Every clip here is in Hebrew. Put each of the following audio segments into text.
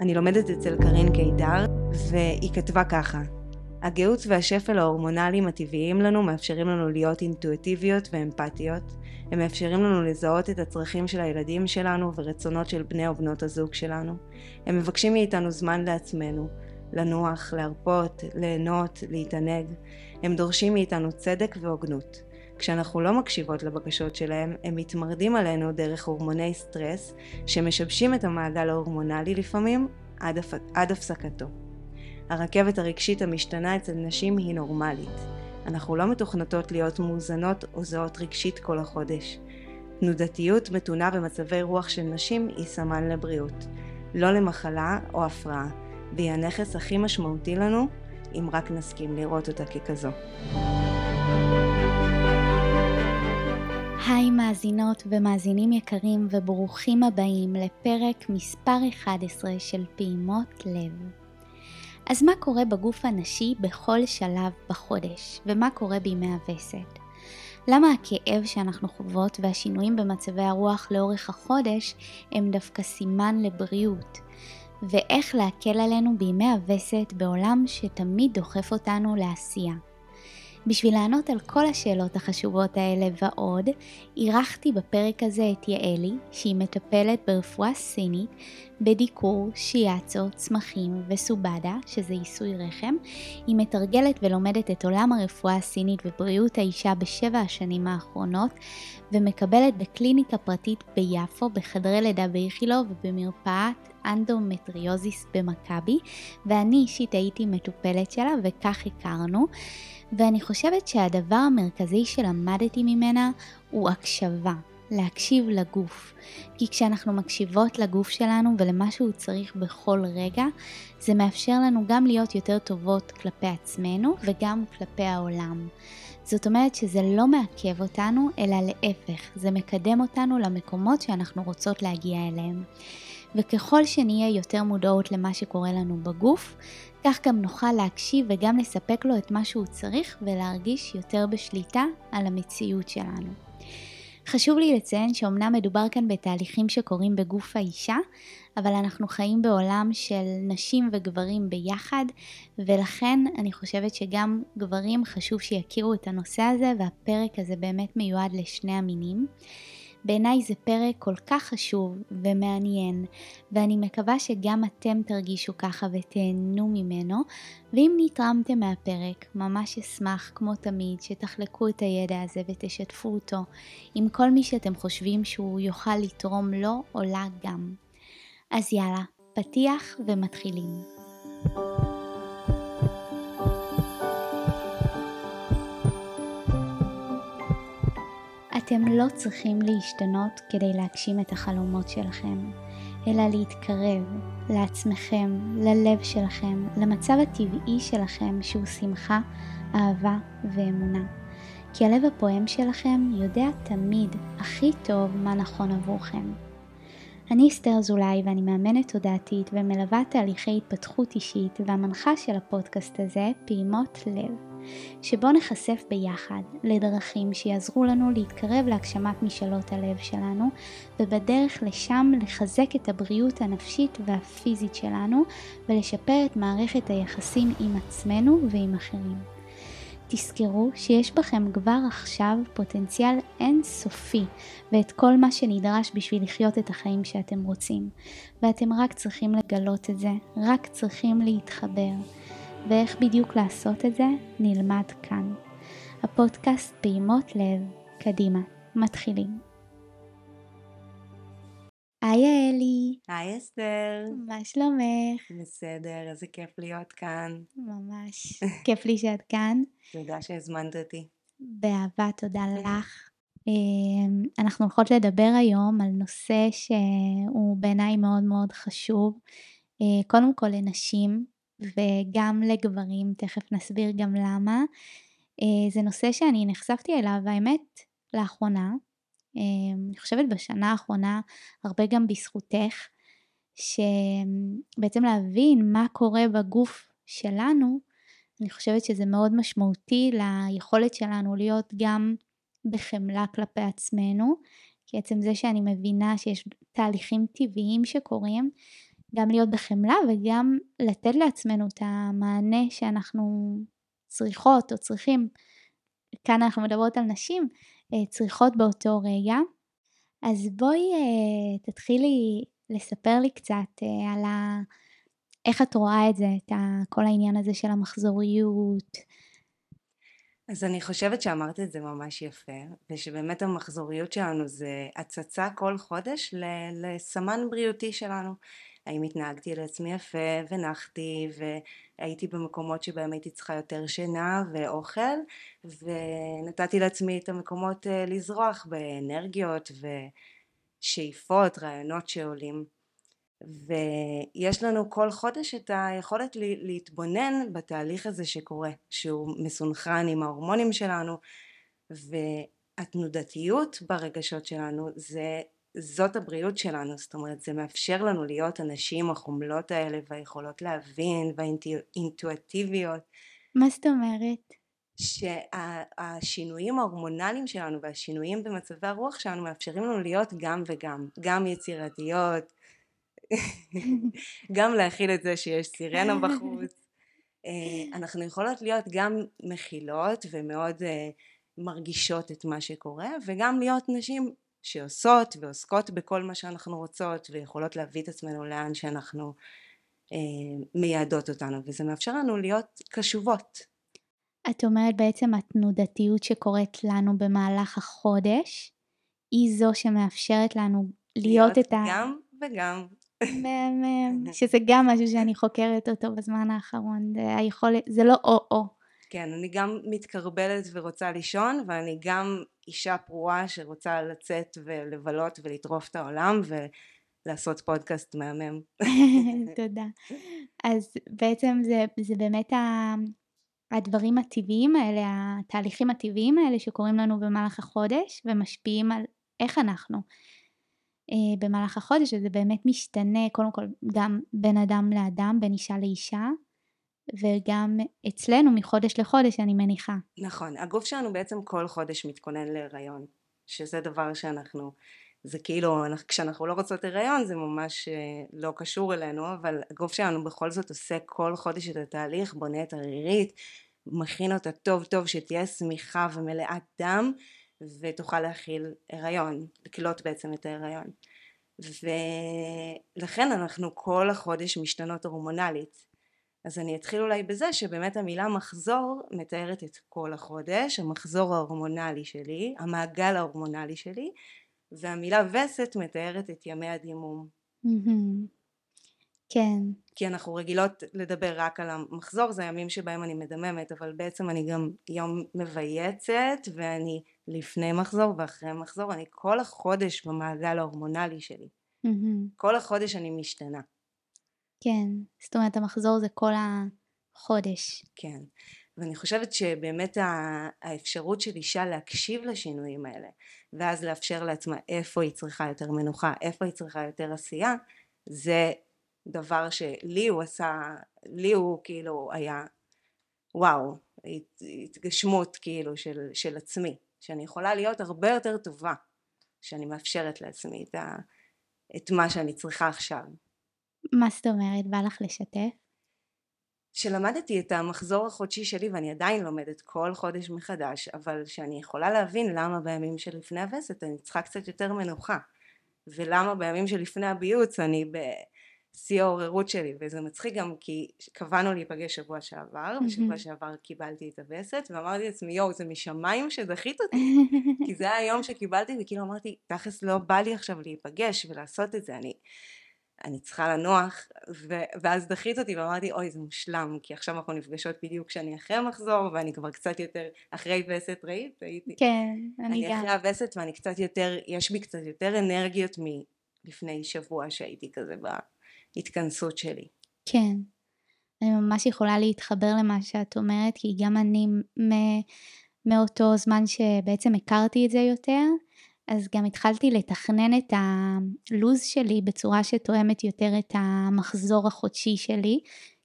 אני לומדת אצל קארין קידר, והיא כתבה ככה: הגאות והשפל ההורמונליים הטבעיים לנו מאפשרים לנו להיות אינטואיטיביות ואמפתיות. הם מאפשרים לנו לזהות את הצרכים של הילדים שלנו ורצונות של בני או בנות הזוג שלנו. הם מבקשים מאיתנו זמן לעצמנו, לנוח, להרפות, ליהנות, להתענג. הם דורשים מאיתנו צדק והוגנות. כשאנחנו לא מקשיבות לבקשות שלהם, הם מתמרדים עלינו דרך הורמוני סטרס, שמשבשים את המעגל ההורמונלי לפעמים עד, הפ... עד הפסקתו. הרכבת הרגשית המשתנה אצל נשים היא נורמלית. אנחנו לא מתוכנתות להיות מאוזנות או זהות רגשית כל החודש. תנודתיות מתונה במצבי רוח של נשים היא סמן לבריאות, לא למחלה או הפרעה, והיא הנכס הכי משמעותי לנו, אם רק נסכים לראות אותה ככזו. היי מאזינות ומאזינים יקרים וברוכים הבאים לפרק מספר 11 של פעימות לב. אז מה קורה בגוף הנשי בכל שלב בחודש, ומה קורה בימי הווסת? למה הכאב שאנחנו חוות והשינויים במצבי הרוח לאורך החודש הם דווקא סימן לבריאות? ואיך להקל עלינו בימי הווסת בעולם שתמיד דוחף אותנו לעשייה. בשביל לענות על כל השאלות החשובות האלה ועוד, אירחתי בפרק הזה את יעלי, שהיא מטפלת ברפואה סינית, בדיקור, שיאצו, צמחים וסובדה, שזה עיסוי רחם. היא מתרגלת ולומדת את עולם הרפואה הסינית ובריאות האישה בשבע השנים האחרונות, ומקבלת בקליניקה פרטית ביפו, בחדרי לידה באיכילוב ובמרפאת אנדומטריוזיס במכבי, ואני אישית הייתי מטופלת שלה וכך הכרנו. ואני חושבת שהדבר המרכזי שלמדתי ממנה הוא הקשבה, להקשיב לגוף. כי כשאנחנו מקשיבות לגוף שלנו ולמה שהוא צריך בכל רגע, זה מאפשר לנו גם להיות יותר טובות כלפי עצמנו וגם כלפי העולם. זאת אומרת שזה לא מעכב אותנו, אלא להפך, זה מקדם אותנו למקומות שאנחנו רוצות להגיע אליהם. וככל שנהיה יותר מודעות למה שקורה לנו בגוף, כך גם נוכל להקשיב וגם לספק לו את מה שהוא צריך ולהרגיש יותר בשליטה על המציאות שלנו. חשוב לי לציין שאומנם מדובר כאן בתהליכים שקורים בגוף האישה, אבל אנחנו חיים בעולם של נשים וגברים ביחד, ולכן אני חושבת שגם גברים חשוב שיכירו את הנושא הזה, והפרק הזה באמת מיועד לשני המינים. בעיניי זה פרק כל כך חשוב ומעניין, ואני מקווה שגם אתם תרגישו ככה ותהנו ממנו, ואם נתרמתם מהפרק, ממש אשמח, כמו תמיד, שתחלקו את הידע הזה ותשתפו אותו עם כל מי שאתם חושבים שהוא יוכל לתרום לו או לה גם. אז יאללה, פתיח ומתחילים. אתם לא צריכים להשתנות כדי להגשים את החלומות שלכם, אלא להתקרב לעצמכם, ללב שלכם, למצב הטבעי שלכם שהוא שמחה, אהבה ואמונה. כי הלב הפועם שלכם יודע תמיד הכי טוב מה נכון עבורכם. אני אסתר אזולאי ואני מאמנת תודעתית ומלווה תהליכי התפתחות אישית והמנחה של הפודקאסט הזה, פעימות לב. שבו נחשף ביחד לדרכים שיעזרו לנו להתקרב להגשמת משאלות הלב שלנו, ובדרך לשם לחזק את הבריאות הנפשית והפיזית שלנו, ולשפר את מערכת היחסים עם עצמנו ועם אחרים. תזכרו שיש בכם כבר עכשיו פוטנציאל אינסופי ואת כל מה שנדרש בשביל לחיות את החיים שאתם רוצים ואתם רק צריכים לגלות את זה, רק צריכים להתחבר. ואיך בדיוק לעשות את זה נלמד כאן. הפודקאסט פעימות לב, קדימה, מתחילים. היי אלי. היי אסתר. מה שלומך? בסדר, איזה כיף להיות כאן. ממש. כיף לי שאת כאן. תודה שהזמנת אותי. באהבה, תודה לך. אמ, אנחנו הולכות לדבר היום על נושא שהוא בעיניי מאוד מאוד חשוב. אה, קודם כל לנשים, וגם לגברים, תכף נסביר גם למה. אה, זה נושא שאני נחשפתי אליו, האמת, לאחרונה. אה, אני חושבת בשנה האחרונה, הרבה גם בזכותך, שבעצם להבין מה קורה בגוף שלנו, אני חושבת שזה מאוד משמעותי ליכולת שלנו להיות גם בחמלה כלפי עצמנו, כי עצם זה שאני מבינה שיש תהליכים טבעיים שקורים, גם להיות בחמלה וגם לתת לעצמנו את המענה שאנחנו צריכות או צריכים. כאן אנחנו מדברות על נשים, אה, צריכות באותו רגע. אז בואי אה, תתחילי לספר לי קצת אה, על ה... איך את רואה את זה, את כל העניין הזה של המחזוריות. אז אני חושבת שאמרת את זה ממש יפה, ושבאמת המחזוריות שלנו זה הצצה כל חודש לסמן בריאותי שלנו. האם התנהגתי לעצמי יפה ונחתי והייתי במקומות שבהם הייתי צריכה יותר שינה ואוכל ונתתי לעצמי את המקומות אה, לזרוח באנרגיות ושאיפות, רעיונות שעולים. ויש לנו כל חודש את היכולת להתבונן בתהליך הזה שקורה שהוא מסונכרן עם ההורמונים שלנו והתנודתיות ברגשות שלנו זה זאת הבריאות שלנו, זאת אומרת זה מאפשר לנו להיות הנשים החומלות האלה והיכולות להבין והאינטואטיביות. מה זאת אומרת? שהשינויים ההורמונליים שלנו והשינויים במצבי הרוח שלנו מאפשרים לנו להיות גם וגם, גם יצירתיות, גם להכיל את זה שיש סירנה בחוץ, אה, אנחנו יכולות להיות גם מכילות ומאוד אה, מרגישות את מה שקורה וגם להיות נשים שעושות ועוסקות בכל מה שאנחנו רוצות ויכולות להביא את עצמנו לאן שאנחנו אה, מייעדות אותנו וזה מאפשר לנו להיות קשובות. את אומרת בעצם התנודתיות שקורית לנו במהלך החודש היא זו שמאפשרת לנו להיות, להיות את ה... גם וגם. שזה גם משהו שאני חוקרת אותו בזמן האחרון, זה היכולת, זה לא או-או. כן, אני גם מתקרבלת ורוצה לישון, ואני גם אישה פרועה שרוצה לצאת ולבלות ולטרוף את העולם ולעשות פודקאסט מהמם. תודה. אז בעצם זה, זה באמת ה... הדברים הטבעיים האלה, התהליכים הטבעיים האלה שקורים לנו במהלך החודש ומשפיעים על איך אנחנו אה, במהלך החודש וזה באמת משתנה קודם כל גם בין אדם לאדם, בין אישה לאישה וגם אצלנו מחודש לחודש אני מניחה. נכון, הגוף שלנו בעצם כל חודש מתכונן להיריון, שזה דבר שאנחנו, זה כאילו כשאנחנו לא רוצות הריון זה ממש אה, לא קשור אלינו, אבל הגוף שלנו בכל זאת עושה כל חודש את התהליך, בונה את הרירית, מכין אותה טוב טוב שתהיה שמיכה ומלאת דם ותוכל להכיל הריון, לקלוט בעצם את ההריון. ולכן אנחנו כל החודש משתנות הורמונלית אז אני אתחיל אולי בזה שבאמת המילה מחזור מתארת את כל החודש, המחזור ההורמונלי שלי, המעגל ההורמונלי שלי, והמילה וסת מתארת את ימי הדימום. כן. כי אנחנו רגילות לדבר רק על המחזור, זה הימים שבהם אני מדממת, אבל בעצם אני גם יום מבייצת, ואני לפני מחזור ואחרי מחזור, אני כל החודש במעגל ההורמונלי שלי. כל החודש אני משתנה. כן, זאת אומרת המחזור זה כל החודש. כן, ואני חושבת שבאמת האפשרות של אישה להקשיב לשינויים האלה ואז לאפשר לעצמה איפה היא צריכה יותר מנוחה, איפה היא צריכה יותר עשייה, זה דבר שלי הוא עשה, לי הוא כאילו היה וואו, התגשמות כאילו של, של עצמי, שאני יכולה להיות הרבה יותר טובה, שאני מאפשרת לעצמי את, ה, את מה שאני צריכה עכשיו. מה זאת אומרת? בא לך לשתף? שלמדתי את המחזור החודשי שלי ואני עדיין לומדת כל חודש מחדש אבל שאני יכולה להבין למה בימים שלפני הווסת אני צריכה קצת יותר מנוחה ולמה בימים שלפני הביוץ אני בשיא העוררות שלי וזה מצחיק גם כי קבענו להיפגש שבוע שעבר ושבוע שעבר קיבלתי את הווסת ואמרתי לעצמי יואו זה משמיים שדחית אותי כי זה היום שקיבלתי וכאילו אמרתי תכלס לא בא לי עכשיו להיפגש ולעשות את זה אני אני צריכה לנוח ו- ואז דחית אותי ואמרתי אוי זה מושלם כי עכשיו אנחנו נפגשות בדיוק כשאני אחרי המחזור ואני כבר קצת יותר אחרי וסת ראית? הייתי כן אני, אני גם. אני אחרי הווסת ואני קצת יותר יש בי קצת יותר אנרגיות מלפני שבוע שהייתי כזה בהתכנסות שלי. כן אני ממש יכולה להתחבר למה שאת אומרת כי גם אני מאותו זמן שבעצם הכרתי את זה יותר אז גם התחלתי לתכנן את הלו"ז שלי בצורה שתואמת יותר את המחזור החודשי שלי,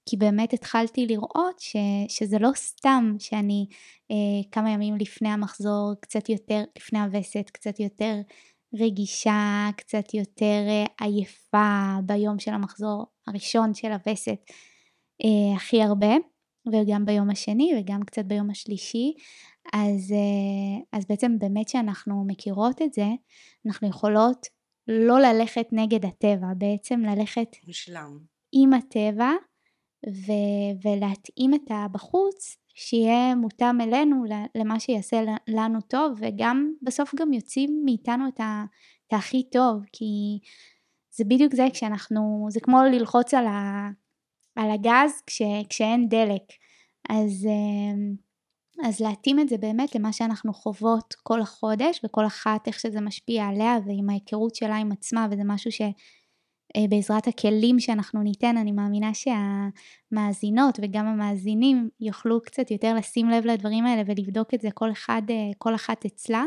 כי באמת התחלתי לראות ש, שזה לא סתם שאני אה, כמה ימים לפני המחזור, קצת יותר, לפני הווסת, קצת יותר רגישה, קצת יותר אה, עייפה ביום של המחזור, הראשון של הווסת אה, הכי הרבה, וגם ביום השני וגם קצת ביום השלישי. אז, אה, אז בעצם באמת שאנחנו מכירות את זה, אנחנו יכולות לא ללכת נגד הטבע, בעצם ללכת מושלם. עם הטבע ו- ולהתאים את הבחוץ שיהיה מותאם אלינו למה שיעשה לנו טוב וגם בסוף גם יוצאים מאיתנו את, ה- את הכי טוב כי זה בדיוק זה כשאנחנו, זה כמו ללחוץ על, ה- על הגז כש- כשאין דלק אז, אה, אז להתאים את זה באמת למה שאנחנו חוות כל החודש וכל אחת איך שזה משפיע עליה ועם ההיכרות שלה עם עצמה וזה משהו ש... אה, הכלים שאנחנו ניתן, אני מאמינה שהמאזינות וגם המאזינים יוכלו קצת יותר לשים לב לדברים האלה ולבדוק את זה כל אחד, אה, כל אחת אצלה.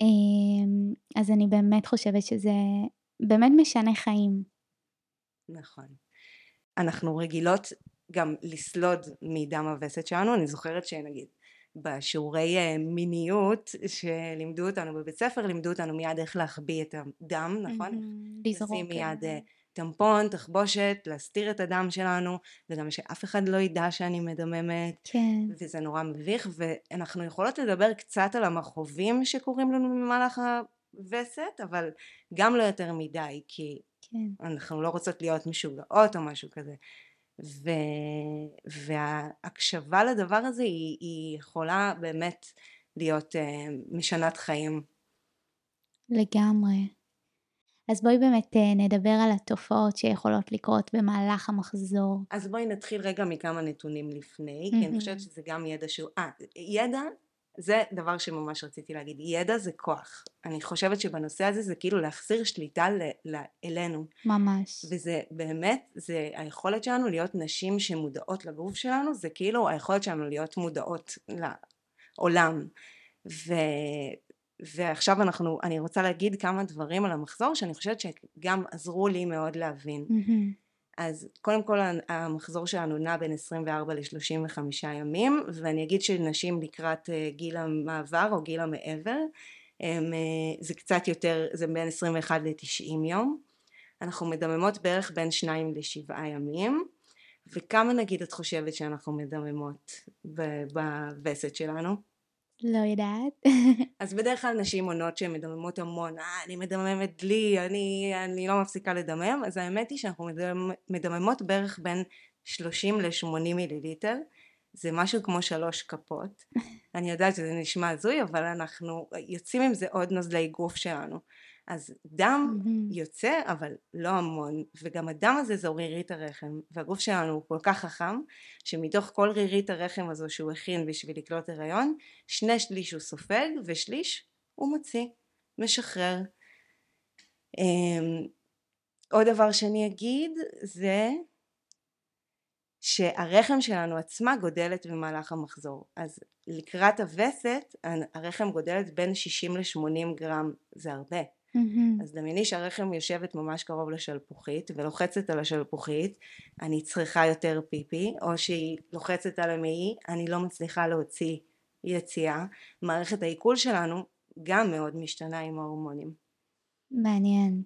אמ, אז אני באמת חושבת שזה באמת משנה חיים. נכון. אנחנו רגילות גם לסלוד מדם הווסת שלנו, אני זוכרת שנגיד בשיעורי אה, מיניות שלימדו אותנו בבית ספר, לימדו אותנו מיד איך להחביא את הדם, נכון? לשים מיד כן. אה, טמפון, תחבושת, להסתיר את הדם שלנו, וגם שאף אחד לא ידע שאני מדממת. כן. וזה נורא מביך, ואנחנו יכולות לדבר קצת על המכאובים שקורים לנו במהלך הווסת, אבל גם לא יותר מדי, כי כן. אנחנו לא רוצות להיות משוגעות או משהו כזה. ו... וההקשבה לדבר הזה היא, היא יכולה באמת להיות uh, משנת חיים. לגמרי. אז בואי באמת uh, נדבר על התופעות שיכולות לקרות במהלך המחזור. אז בואי נתחיל רגע מכמה נתונים לפני, mm-hmm. כי אני חושבת שזה גם ידע שהוא... אה, ידע זה דבר שממש רציתי להגיד, ידע זה כוח. אני חושבת שבנושא הזה זה כאילו להחזיר שליטה ל, ל, אלינו. ממש. וזה באמת, זה היכולת שלנו להיות נשים שמודעות לגוף שלנו, זה כאילו היכולת שלנו להיות מודעות לעולם. ו, ועכשיו אנחנו, אני רוצה להגיד כמה דברים על המחזור שאני חושבת שגם עזרו לי מאוד להבין. Mm-hmm. אז קודם כל המחזור שלנו נע בין 24 ל-35 ימים ואני אגיד שנשים לקראת אה, גיל המעבר או גיל המעבר הם, אה, זה קצת יותר, זה בין 21 ל-90 יום אנחנו מדממות בערך בין 2 ל-7 ימים וכמה נגיד את חושבת שאנחנו מדממות בווסת שלנו? לא יודעת. אז בדרך כלל נשים עונות שהן מדממות המון, אה, אני מדממת דלי, אני, אני לא מפסיקה לדמם, אז האמת היא שאנחנו מדמ, מדממות בערך בין 30 ל-80 מיליליטר, זה משהו כמו שלוש כפות. אני יודעת שזה נשמע הזוי, אבל אנחנו יוצאים עם זה עוד נוזלי גוף שלנו. אז דם mm-hmm. יוצא אבל לא המון וגם הדם הזה זו רירית הרחם והגוף שלנו הוא כל כך חכם שמתוך כל רירית הרחם הזו שהוא הכין בשביל לקלוט הריון שני שליש הוא סופג ושליש הוא מוציא משחרר. um, עוד דבר שאני אגיד זה שהרחם שלנו עצמה גודלת במהלך המחזור. אז לקראת הווסת הרחם גודלת בין 60 ל-80 גרם זה הרבה Mm-hmm. אז דמייני שהרחם יושבת ממש קרוב לשלפוחית ולוחצת על השלפוחית אני צריכה יותר פיפי או שהיא לוחצת על המעי אני לא מצליחה להוציא יציאה. מערכת העיכול שלנו גם מאוד משתנה עם ההורמונים. מעניין.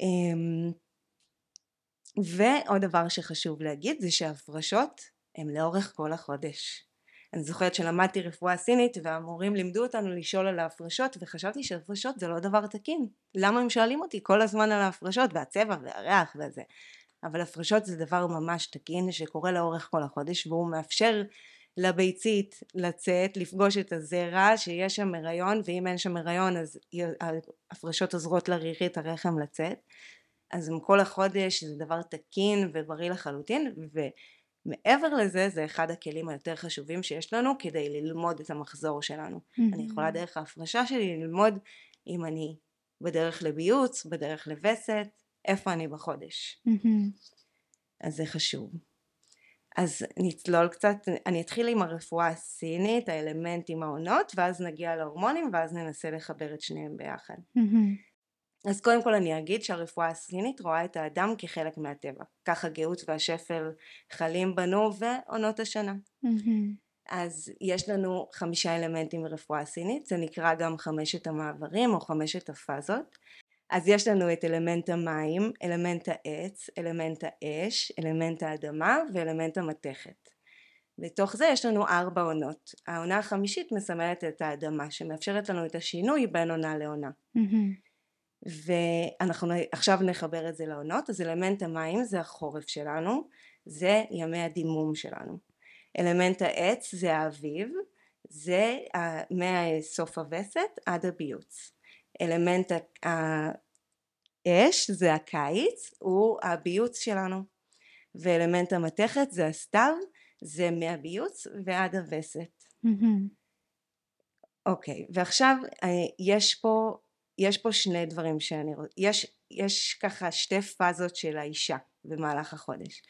אמ, ועוד דבר שחשוב להגיד זה שההפרשות הן לאורך כל החודש אני זוכרת שלמדתי רפואה סינית והמורים לימדו אותנו לשאול על ההפרשות וחשבתי שהפרשות זה לא דבר תקין. למה הם שואלים אותי? כל הזמן על ההפרשות והצבע והריח וזה. אבל הפרשות זה דבר ממש תקין שקורה לאורך כל החודש והוא מאפשר לביצית לצאת לפגוש את הזרע שיש שם הריון ואם אין שם הריון אז ההפרשות עוזרות לרירית הרחם לצאת. אז כל החודש זה דבר תקין ובריא לחלוטין ו... מעבר לזה זה אחד הכלים היותר חשובים שיש לנו כדי ללמוד את המחזור שלנו. Mm-hmm. אני יכולה דרך ההפרשה שלי ללמוד אם אני בדרך לביוץ, בדרך לווסת, איפה אני בחודש. Mm-hmm. אז זה חשוב. אז נצלול קצת, אני אתחיל עם הרפואה הסינית, האלמנטים העונות, ואז נגיע להורמונים, ואז ננסה לחבר את שניהם ביחד. Mm-hmm. אז קודם כל אני אגיד שהרפואה הסינית רואה את האדם כחלק מהטבע. כך הגאות והשפל חלים בנו ועונות השנה. Mm-hmm. אז יש לנו חמישה אלמנטים ברפואה הסינית, זה נקרא גם חמשת המעברים או חמשת הפאזות. אז יש לנו את אלמנט המים, אלמנט העץ, אלמנט האש, אלמנט האדמה ואלמנט המתכת. בתוך זה יש לנו ארבע עונות. העונה החמישית מסמלת את האדמה, שמאפשרת לנו את השינוי בין עונה לעונה. ואנחנו עכשיו נחבר את זה לעונות, אז אלמנט המים זה החורף שלנו, זה ימי הדימום שלנו. אלמנט העץ זה האביב, זה מסוף הווסת עד הביוץ. אלמנט האש זה הקיץ, הוא הביוץ שלנו. ואלמנט המתכת זה הסתיו, זה מהביוץ ועד הווסת. אוקיי, okay, ועכשיו אה, יש פה, יש פה שני דברים שאני רוצה, יש, יש ככה שתי פאזות של האישה במהלך החודש.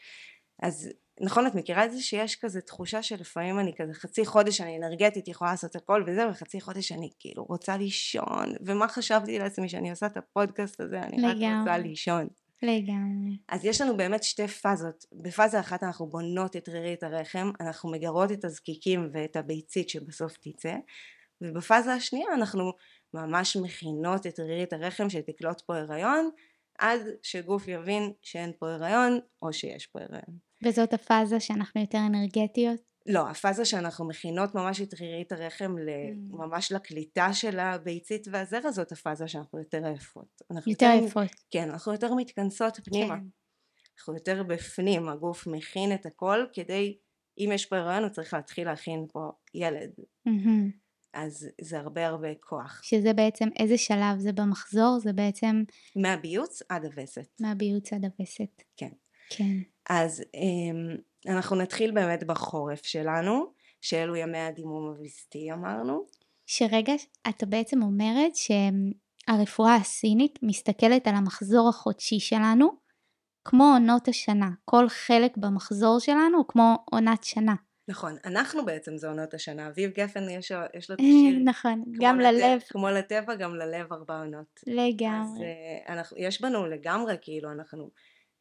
אז נכון את מכירה את זה שיש כזה תחושה שלפעמים אני כזה חצי חודש אני אנרגטית יכולה לעשות הכל וזה וחצי חודש אני כאילו רוצה לישון ומה חשבתי לעצמי שאני עושה את הפודקאסט הזה אני רק רוצה לישון לגמרי. אז יש לנו באמת שתי פאזות. בפאזה אחת אנחנו בונות את רירית הרחם, אנחנו מגרות את הזקיקים ואת הביצית שבסוף תצא, ובפאזה השנייה אנחנו ממש מכינות את רירית הרחם שתקלוט פה הריון, עד שגוף יבין שאין פה הריון או שיש פה הריון. וזאת הפאזה שאנחנו יותר אנרגטיות? לא, הפאזה שאנחנו מכינות ממש את רירית הרחם mm. ממש לקליטה של הביצית והזרע זאת הפאזה שאנחנו יותר עייפות. יותר עייפות. כן, אנחנו יותר מתכנסות פנימה. כן. אנחנו יותר בפנים, הגוף מכין את הכל כדי, אם יש פה הריון הוא צריך להתחיל להכין פה ילד. Mm-hmm. אז זה הרבה הרבה כוח. שזה בעצם איזה שלב זה במחזור? זה בעצם... מהביוץ עד הווסת. מהביוץ עד הווסת. כן. כן. אז אמ, אנחנו נתחיל באמת בחורף שלנו, שאלו ימי הדימום הוויסטי אמרנו. שרגע, אתה בעצם אומרת שהרפואה הסינית מסתכלת על המחזור החודשי שלנו כמו עונות השנה. כל חלק במחזור שלנו הוא כמו עונת שנה. נכון, אנחנו בעצם זה עונות השנה, אביב גפן יש, יש לו את השיר. נכון, גם לטבע, ללב. כמו לטבע, גם ללב ארבע עונות. לגמרי. אז uh, אנחנו, יש בנו לגמרי, כאילו, אנחנו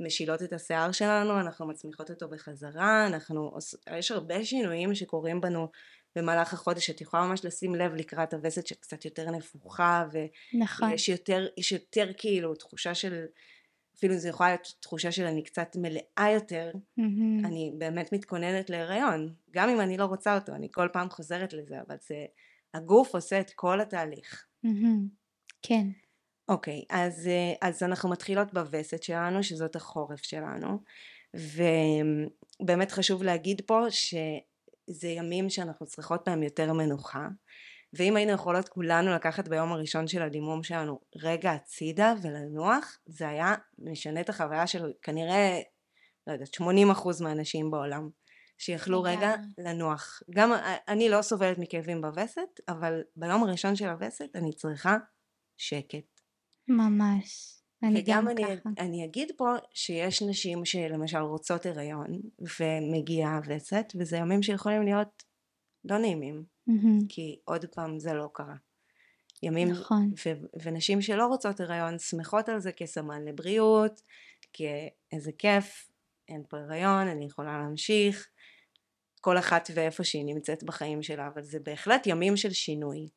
משילות את השיער שלנו, אנחנו מצמיחות אותו בחזרה, אנחנו, יש הרבה שינויים שקורים בנו במהלך החודש, את יכולה ממש לשים לב לקראת הווסת שקצת יותר נפוחה, נכון. ויש יותר, יש יותר כאילו תחושה של, אפילו זה יכולה להיות תחושה של אני קצת מלאה יותר, mm-hmm. אני באמת מתכוננת להיריון, גם אם אני לא רוצה אותו, אני כל פעם חוזרת לזה, אבל זה, הגוף עושה את כל התהליך. Mm-hmm. כן. אוקיי, אז, אה, אז אנחנו מתחילות בווסת שלנו, שזאת החורף שלנו, ובאמת חשוב להגיד פה שזה ימים שאנחנו צריכות בהם יותר מנוחה, ואם היינו יכולות כולנו לקחת ביום הראשון של הדימום שלנו רגע הצידה ולנוח, זה היה משנה את החוויה של כנראה, לא יודעת, 80% מהאנשים בעולם. שיכלו רגע לנוח. גם אני לא סובלת מכאבים בווסת, אבל ביום הראשון של הווסת אני צריכה שקט. ממש. אני גם אני, ככה. אני אגיד פה שיש נשים שלמשל רוצות הריון ומגיעה הווסת וזה ימים שיכולים להיות לא נעימים mm-hmm. כי עוד פעם זה לא קרה. ימים נכון. ו- ונשים שלא רוצות הריון שמחות על זה כסמן לבריאות, כאיזה כיף, אין פה הריון, אני יכולה להמשיך, כל אחת ואיפה שהיא נמצאת בחיים שלה, אבל זה בהחלט ימים של שינוי.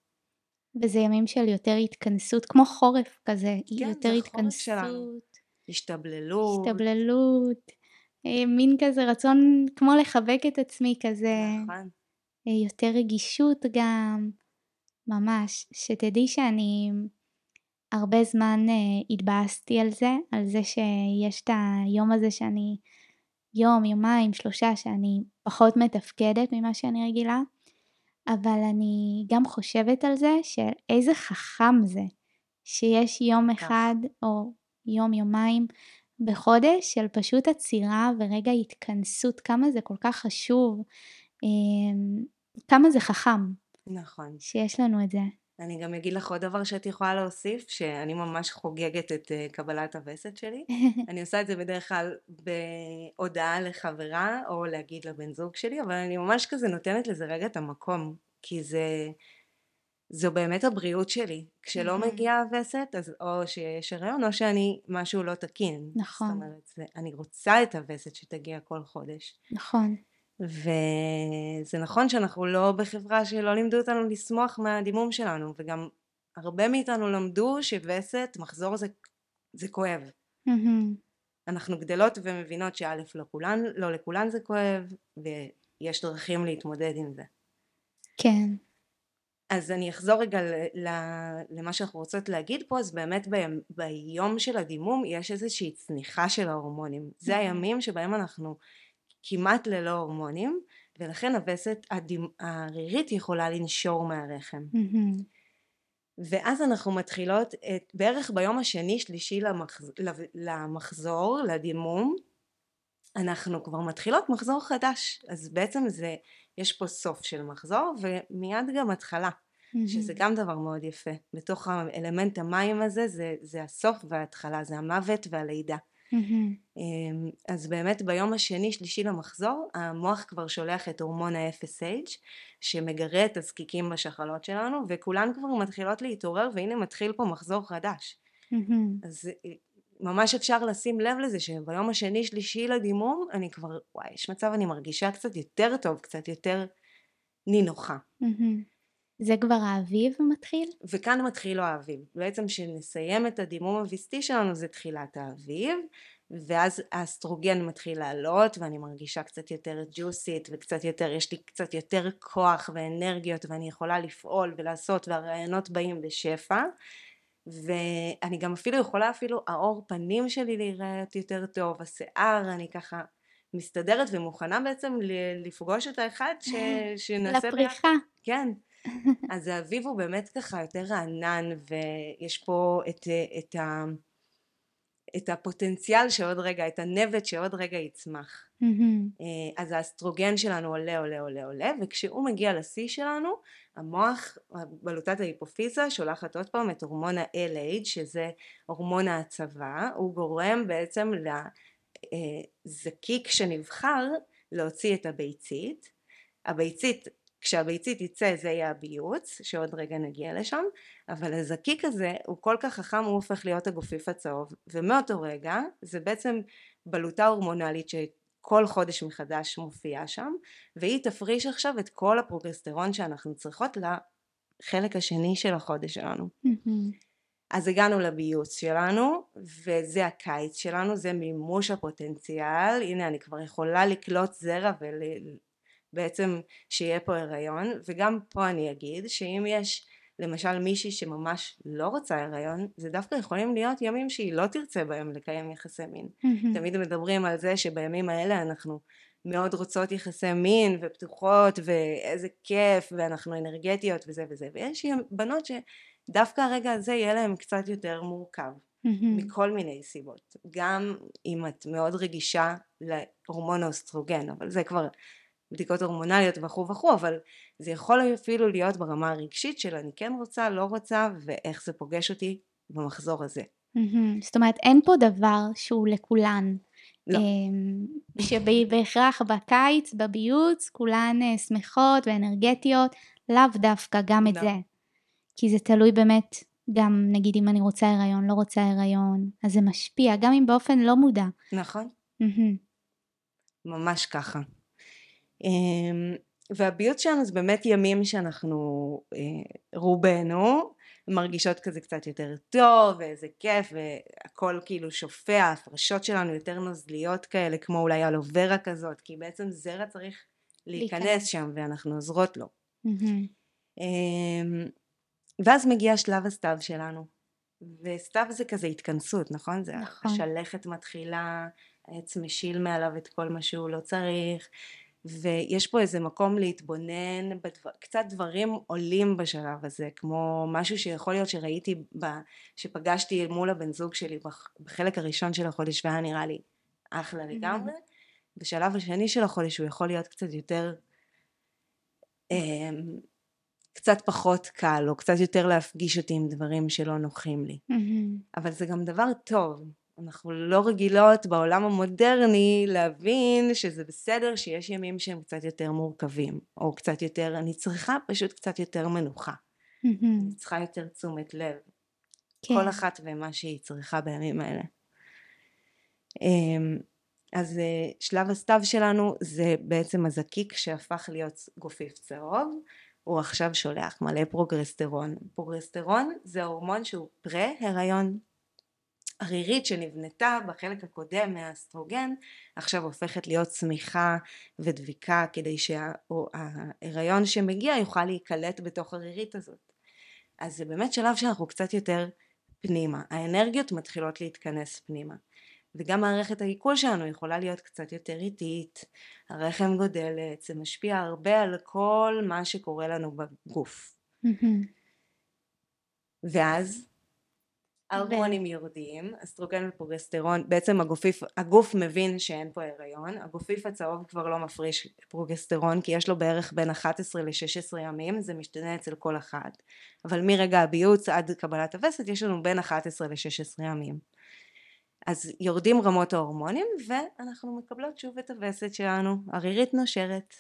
וזה ימים של יותר התכנסות, כמו חורף כזה, כן, יותר התכנסות. שלנו. השתבללות. השתבללות, אה, מין כזה רצון כמו לחבק את עצמי כזה. נכון. אה, יותר רגישות גם, ממש. שתדעי שאני הרבה זמן אה, התבאסתי על זה, על זה שיש את היום הזה שאני יום, יומיים, שלושה, שאני פחות מתפקדת ממה שאני רגילה. אבל אני גם חושבת על זה של איזה חכם זה שיש יום אחד או יום יומיים בחודש של פשוט עצירה ורגע התכנסות, כמה זה כל כך חשוב, כמה זה חכם. נכון. שיש לנו את זה. אני גם אגיד לך עוד דבר שאת יכולה להוסיף, שאני ממש חוגגת את uh, קבלת הווסת שלי. אני עושה את זה בדרך כלל בהודעה לחברה, או להגיד לבן זוג שלי, אבל אני ממש כזה נותנת לזה רגע את המקום, כי זה... זו באמת הבריאות שלי. כשלא מגיעה הווסת, אז או שיש הריון, או שאני משהו לא תקין. נכון. זאת אומרת, אני רוצה את הווסת שתגיע כל חודש. נכון. וזה נכון שאנחנו לא בחברה שלא לימדו אותנו לשמוח מהדימום שלנו וגם הרבה מאיתנו למדו שווסת, מחזור זה, זה כואב. מהמם. אנחנו גדלות ומבינות שא' לא כולן, לא לכולן זה כואב, ויש דרכים להתמודד עם זה. כן. אז אני אחזור רגע למה שאנחנו רוצות להגיד פה, אז באמת ביום, ביום של הדימום יש איזושהי צניחה של ההורמונים. זה מהמם. הימים שבהם אנחנו כמעט ללא הורמונים, ולכן הווסת הדימ- הרירית יכולה לנשור מהרחם. ואז אנחנו מתחילות את, בערך ביום השני שלישי למחז, למחזור, לדימום, אנחנו כבר מתחילות מחזור חדש. אז בעצם זה, יש פה סוף של מחזור ומיד גם התחלה, שזה גם דבר מאוד יפה. בתוך האלמנט המים הזה זה, זה הסוף וההתחלה, זה המוות והלידה. אמ, אז באמת ביום השני שלישי למחזור המוח כבר שולח את הורמון ה-FSH שמגרה את הזקיקים בשחלות שלנו וכולן כבר מתחילות להתעורר והנה מתחיל פה מחזור חדש מהמם. אז אה, ממש אפשר לשים לב לזה שביום השני שלישי לדימום אני כבר וואי יש מצב אני מרגישה קצת יותר טוב קצת יותר נינוחה מהמם. זה כבר האביב מתחיל? וכאן מתחיל לו האביב. בעצם כשנסיים את הדימום הוויסתי שלנו זה תחילת האביב, ואז האסטרוגן מתחיל לעלות ואני מרגישה קצת יותר ג'וסית וקצת יותר, יש לי קצת יותר כוח ואנרגיות ואני יכולה לפעול ולעשות והרעיונות באים בשפע. ואני גם אפילו יכולה אפילו העור פנים שלי להיראות יותר טוב, השיער, אני ככה מסתדרת ומוכנה בעצם לפגוש את האחד ש... שנעשה לפריחה. כן. אז האביב הוא באמת ככה יותר רענן ויש פה את, את, ה, את הפוטנציאל שעוד רגע, את הנבט שעוד רגע יצמח. אה, אז האסטרוגן שלנו עולה עולה עולה עולה וכשהוא מגיע לשיא שלנו המוח, בלוטת ההיפופיזה שולחת עוד פעם את הורמון ה-LH שזה הורמון ההצבה הוא גורם בעצם לזקיק שנבחר להוציא את הביצית הביצית כשהביצית יצא זה יהיה הביוץ שעוד רגע נגיע לשם אבל הזקיק הזה הוא כל כך חכם הוא הופך להיות הגופיף הצהוב ומאותו רגע זה בעצם בלוטה הורמונלית שכל חודש מחדש מופיעה שם והיא תפריש עכשיו את כל הפרוגסטרון שאנחנו צריכות לחלק השני של החודש שלנו. אז הגענו לביוץ שלנו וזה הקיץ שלנו זה מימוש הפוטנציאל הנה אני כבר יכולה לקלוט זרע ובעצם שיהיה פה הריון וגם פה אני אגיד שאם יש למשל מישהי שממש לא רוצה הריון זה דווקא יכולים להיות ימים שהיא לא תרצה בהם לקיים יחסי מין. תמיד מדברים על זה שבימים האלה אנחנו מאוד רוצות יחסי מין ופתוחות ואיזה כיף ואנחנו אנרגטיות וזה וזה ויש בנות שדווקא הרגע הזה יהיה להם קצת יותר מורכב. מכל מיני סיבות גם אם את מאוד רגישה להורמון האוסטרוגן אבל זה כבר בדיקות הורמונליות וכו' וכו' אבל זה יכול אפילו להיות ברמה הרגשית של אני כן רוצה לא רוצה ואיך זה פוגש אותי במחזור הזה. זאת אומרת אין פה דבר שהוא לכולן. לא. אמ, שבהכרח בקיץ, בביוץ, כולן אה, שמחות ואנרגטיות, לאו דווקא גם את לא. זה. כי זה תלוי באמת, גם נגיד אם אני רוצה הריון, לא רוצה הריון, אז זה משפיע, גם אם באופן לא מודע. נכון. ממש ככה. אמ, והביוט שלנו זה באמת ימים שאנחנו אה, רובנו מרגישות כזה קצת יותר טוב ואיזה כיף והכל כאילו שופע ההפרשות שלנו יותר נוזליות כאלה כמו אולי אלוברה כזאת כי בעצם זרע צריך להיכנס להיכנס. שם ואנחנו עוזרות לו. אמ, ואז מגיע שלב הסתיו שלנו וסתיו זה כזה התכנסות נכון? זה נכון. השלכת מתחילה העץ משיל מעליו את כל מה שהוא לא צריך ויש פה איזה מקום להתבונן, בדבר, קצת דברים עולים בשלב הזה, כמו משהו שיכול להיות שראיתי, ב, שפגשתי מול הבן זוג שלי בח- בחלק הראשון של החודש והיה נראה לי אחלה לגמרי, בשלב השני של החודש הוא יכול להיות קצת יותר, אמ, קצת פחות קל, או קצת יותר להפגיש אותי עם דברים שלא נוחים לי, מהמם. אבל זה גם דבר טוב, אנחנו לא רגילות בעולם המודרני להבין שזה בסדר שיש ימים שהם קצת יותר מורכבים או קצת יותר אני צריכה פשוט קצת יותר מנוחה. אני צריכה יותר תשומת לב כן. כל אחת ומה שהיא צריכה בימים האלה אמ, אז אה, שלב הסתיו שלנו זה בעצם הזקיק שהפך להיות גופיף צהוב הוא עכשיו שולח מלא פרוגרסטרון. פרוגרסטרון זה הורמון שהוא פרה-הריון. הרירית שנבנתה בחלק הקודם מהאסטרוגן עכשיו הופכת להיות צמיגה ודביקה כדי שההיריון שמגיע יוכל להיקלט בתוך הרירית הזאת. אז זה באמת שלב שאנחנו קצת יותר פנימה, האנרגיות מתחילות להתכנס פנימה. וגם מערכת העיכול שלנו יכולה להיות קצת יותר איטית, הרחם גודלת, זה משפיע הרבה על כל מה שקורה לנו בגוף. ואז ההורמונים יורדים, אסטרוגן ופרוגסטרון, בעצם הגופיף, הגוף מבין שאין פה הריון, הגופיף הצהוב כבר לא מפריש פרוגסטרון כי יש לו בערך בין 11 ל-16 ימים, זה משתנה אצל כל אחד, אבל מרגע הביוץ עד קבלת הווסת יש לנו בין 11 ל-16 ימים. אז יורדים רמות ההורמונים ואנחנו מקבלות שוב את הווסת שלנו, הרירית נושרת.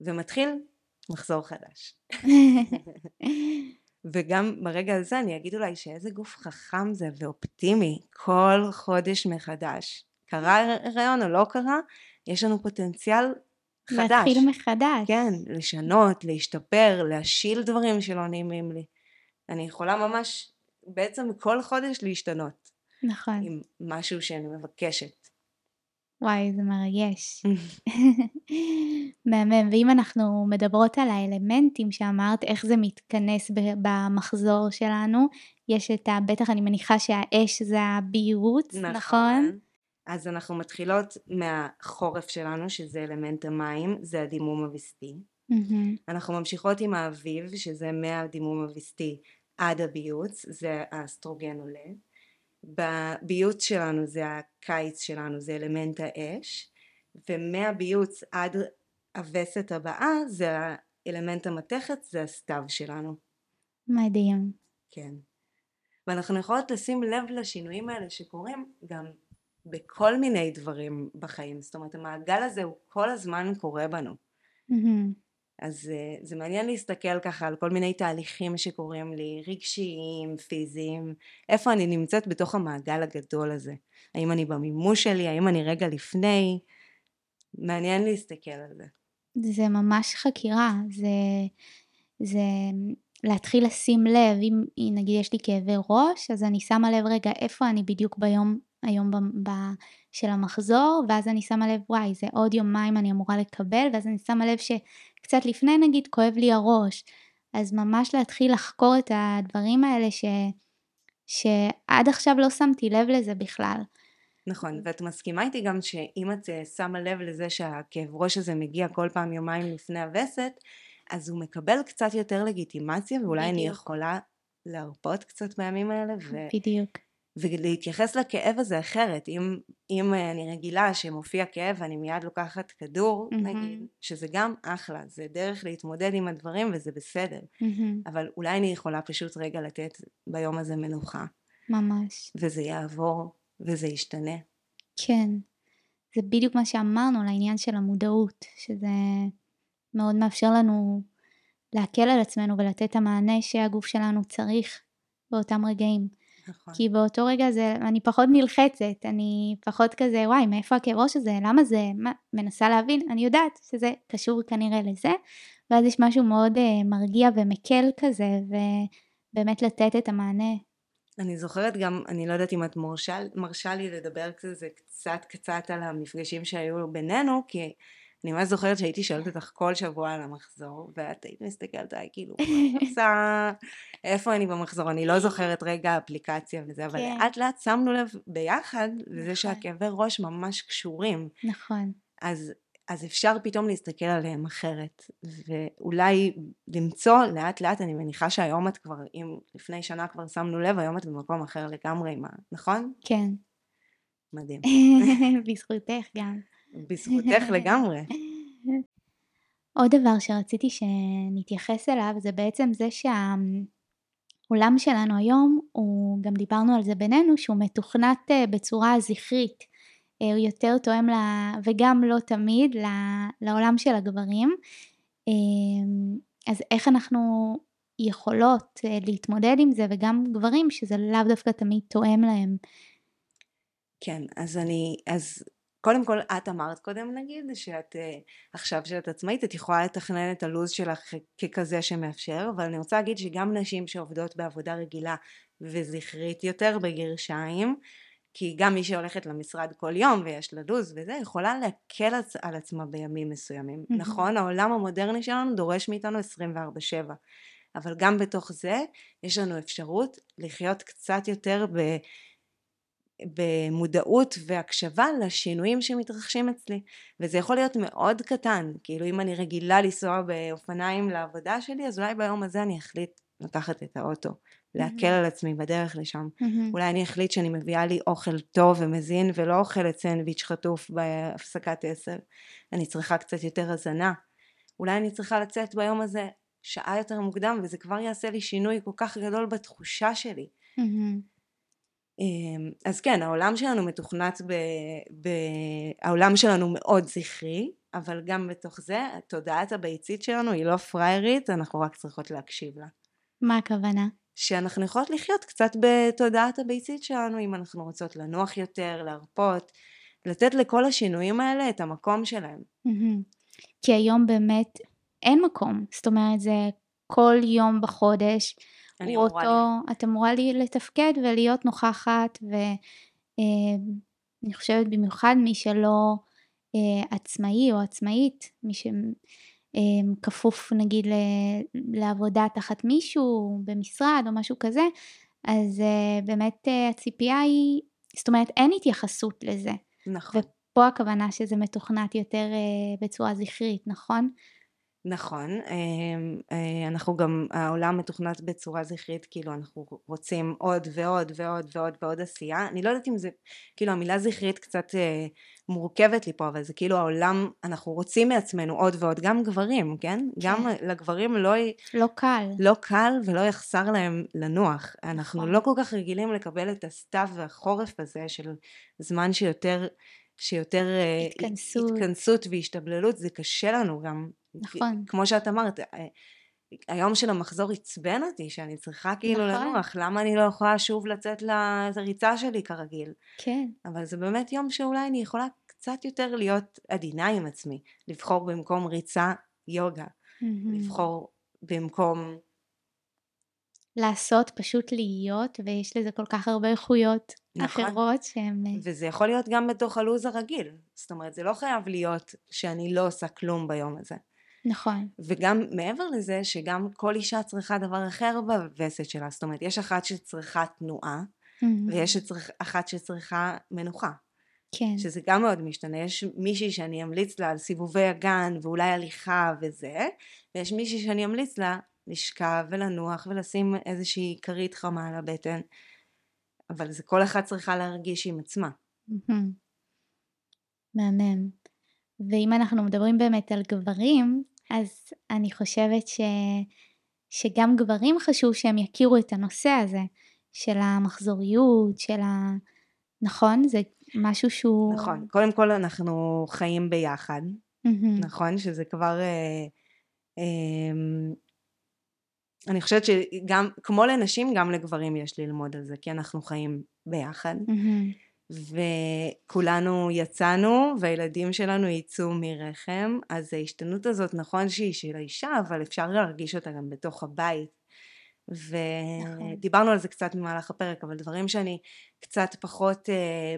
ומתחיל מחזור חדש. וגם ברגע הזה אני אגיד אולי שאיזה גוף חכם זה ואופטימי כל חודש מחדש. קרה הריון או לא קרה, יש לנו פוטנציאל חדש. להתחיל מחדש. כן, לשנות, להשתפר, להשיל דברים שלא נעימים לי. אני יכולה ממש בעצם כל חודש להשתנות. נכון. עם משהו שאני מבקשת. וואי, זה מרגש. מהמם. ואם אנחנו מדברות על האלמנטים שאמרת, איך זה מתכנס במחזור שלנו, יש את ה... בטח אני מניחה שהאש זה הבהירות, נכון? נכון? אז אנחנו מתחילות מהחורף שלנו, שזה אלמנט המים, זה הדימום הווסתי. Mm-hmm. אנחנו ממשיכות עם האביב, שזה מהדימום הווסתי עד הביוץ, זה האסטרוגן עולה. בביוץ שלנו זה הקיץ שלנו, זה אלמנט האש, ומהביוץ עד הווסת הבאה זה האלמנט המתכת, זה הסתיו שלנו. מדהים. כן. ואנחנו יכולות לשים לב לשינויים האלה שקורים גם בכל מיני דברים בחיים. זאת אומרת, המעגל הזה הוא כל הזמן קורה בנו. Mm-hmm. אז אה, זה מעניין להסתכל ככה על כל מיני תהליכים שקורים לי, רגשיים, פיזיים, איפה אני נמצאת בתוך המעגל הגדול הזה. האם אני במימוש שלי, האם אני רגע לפני, מעניין להסתכל על זה. זה ממש חקירה, זה, זה להתחיל לשים לב, אם נגיד יש לי כאבי ראש, אז אני שמה לב רגע איפה אני בדיוק ביום, היום ב, ב, של המחזור, ואז אני שמה לב וואי זה עוד יומיים אני אמורה לקבל, ואז אני שמה לב ש... קצת לפני נגיד כואב לי הראש, אז ממש להתחיל לחקור את הדברים האלה ש... שעד עכשיו לא שמתי לב לזה בכלל. נכון, ואת מסכימה איתי גם שאם את אה, שמה לב לזה שהכאב ראש הזה מגיע כל פעם יומיים לפני הווסת, אז הוא מקבל קצת יותר לגיטימציה ואולי בדיוק. אני יכולה להרפות קצת בימים האלה. ו... בדיוק. ולהתייחס לכאב הזה אחרת אם, אם אני רגילה שמופיע כאב ואני מיד לוקחת כדור mm-hmm. נגיד שזה גם אחלה זה דרך להתמודד עם הדברים וזה בסדר mm-hmm. אבל אולי אני יכולה פשוט רגע לתת ביום הזה מנוחה ממש וזה יעבור וזה ישתנה. כן. זה בדיוק מה שאמרנו על העניין של המודעות שזה מאוד מאפשר לנו להקל על עצמנו ולתת את המענה שהגוף שלנו צריך באותם רגעים. נכון. כי באותו רגע זה, אני פחות נלחצת, אני פחות כזה, וואי, מאיפה הכאב ראש הזה, למה זה, מה, מנסה להבין, אני יודעת שזה קשור כנראה לזה, ואז יש משהו מאוד uh, מרגיע ומקל כזה, ובאמת לתת את המענה. אני זוכרת גם, אני לא יודעת אם את מרשה, מרשה לי לדבר כזה קצת קצת על המפגשים שהיו בינינו, כי אני ממש זוכרת שהייתי שואלת אותך כל שבוע על המחזור, ואת היית מסתכלת עליי כאילו, עושה, איפה אני במחזור? אני לא זוכרת רגע אפליקציה וזה, אבל כן. לאט לאט שמנו לב ביחד לזה נכון. שהכאבי ראש ממש קשורים. נכון. אז, אז אפשר פתאום להסתכל עליהם אחרת, ואולי למצוא לאט לאט, אני מניחה שהיום את כבר, אם לפני שנה כבר שמנו לב, היום את במקום אחר לגמרי, מה, נכון? כן. מדהים. בזכותך גם. בזכותך לגמרי. עוד דבר שרציתי שנתייחס אליו זה בעצם זה שהעולם שלנו היום הוא גם דיברנו על זה בינינו שהוא מתוכנת אה, בצורה זכרית אה, הוא יותר תואם לה, וגם לא תמיד לעולם של הגברים אה, אז איך אנחנו יכולות להתמודד עם זה וגם גברים שזה לאו דווקא תמיד תואם להם. כן אז אני אז קודם כל, את אמרת קודם נגיד, שאת אה, עכשיו שאת עצמאית, את יכולה לתכנן את הלו"ז שלך ככזה שמאפשר, אבל אני רוצה להגיד שגם נשים שעובדות בעבודה רגילה וזכרית יותר בגרשיים, כי גם מי שהולכת למשרד כל יום ויש לה לו"ז וזה, יכולה להקל על עצמה בימים מסוימים. Mm-hmm. נכון, העולם המודרני שלנו דורש מאיתנו 24/7, אבל גם בתוך זה יש לנו אפשרות לחיות קצת יותר ב... במודעות והקשבה לשינויים שמתרחשים אצלי וזה יכול להיות מאוד קטן כאילו אם אני רגילה לנסוע באופניים לעבודה שלי אז אולי ביום הזה אני אחליט לקחת את האוטו להקל על עצמי בדרך לשם. אולי אני אחליט שאני מביאה לי אוכל טוב ומזין ולא אוכלת סנדוויץ' חטוף בהפסקת עשר. אני צריכה קצת יותר הזנה. אולי אני צריכה לצאת ביום הזה שעה יותר מוקדם וזה כבר יעשה לי שינוי כל כך גדול בתחושה שלי. אמ, אז כן, העולם שלנו מתוכנת ב... ב... העולם שלנו מאוד זכרי, אבל גם בתוך זה, התודעת הביצית שלנו היא לא פריירית, אנחנו רק צריכות להקשיב לה. מה הכוונה? שאנחנו יכולות לחיות קצת בתודעת הביצית שלנו, אם אנחנו רוצות לנוח יותר, להרפות, לתת לכל השינויים האלה את המקום שלהם. כי היום באמת אין מקום, זאת אומרת זה כל יום בחודש. אני אמורה אותו, את אמורה לי לתפקד ולהיות נוכחת ואני חושבת במיוחד מי שלא אה, עצמאי או עצמאית, מי שכפוף נגיד לעבודה תחת מישהו במשרד או משהו כזה, אז אה, באמת אה, הציפייה היא, זאת אומרת אין התייחסות לזה. נכון. ופה הכוונה שזה מתוכנת יותר בצורה זכרית, נכון? נכון, אמ, אה, אנחנו גם, העולם מתוכנת בצורה זכרית, כאילו אנחנו רוצים עוד ועוד ועוד ועוד ועוד עשייה, אני לא יודעת אם זה, כאילו המילה זכרית קצת אה, מורכבת לי פה, אבל זה כאילו העולם, אנחנו רוצים מעצמנו עוד ועוד, גם גברים, כן? כן. גם לגברים לא... לא קל. לא קל ולא יחסר להם לנוח. אנחנו נכון. לא כל כך רגילים לקבל את הסתיו והחורף הזה של זמן שיותר... שיותר אה, התכנסות. התכנסות והשתבללות, זה קשה לנו גם נכון. כמו שאת אמרת, אה, היום של המחזור עצבן אותי שאני צריכה כאילו נכון. לנוח, למה אני לא יכולה שוב לצאת לריצה שלי כרגיל? כן. אבל זה באמת יום שאולי אני יכולה קצת יותר להיות עדינה עם עצמי, לבחור במקום ריצה יוגה, mm-hmm. לבחור במקום... לעשות, פשוט להיות, ויש לזה כל כך הרבה איכויות נכון. אחרות שהן... אה, וזה יכול להיות גם בתוך הלו"ז הרגיל, זאת אומרת זה לא חייב להיות שאני לא עושה כלום ביום הזה. נכון. וגם מעבר לזה שגם כל אישה צריכה דבר אחר בווסת שלה, זאת אומרת יש אחת שצריכה תנועה mm-hmm. ויש שצריך, אחת שצריכה מנוחה. כן. שזה גם מאוד משתנה, יש מישהי שאני אמליץ לה על סיבובי הגן ואולי הליכה וזה, ויש מישהי שאני אמליץ לה לשכב ולנוח ולשים איזושהי כרית חמה על הבטן, אבל זה כל אחת צריכה להרגיש עם עצמה. Mm-hmm. מהמם. ואם אנחנו מדברים באמת על גברים, אז אני חושבת ש... שגם גברים חשוב שהם יכירו את הנושא הזה של המחזוריות, של ה... נכון? זה משהו שהוא... נכון. קודם כל אנחנו חיים ביחד, mm-hmm. נכון? שזה כבר... אה, אה, אני חושבת שגם, כמו לנשים, גם לגברים יש ללמוד על זה, כי אנחנו חיים ביחד. Mm-hmm. וכולנו יצאנו והילדים שלנו יצאו מרחם. אז ההשתנות הזאת נכון שהיא של האישה אבל אפשר להרגיש אותה גם בתוך הבית. ודיברנו על זה קצת במהלך הפרק אבל דברים שאני קצת פחות אה,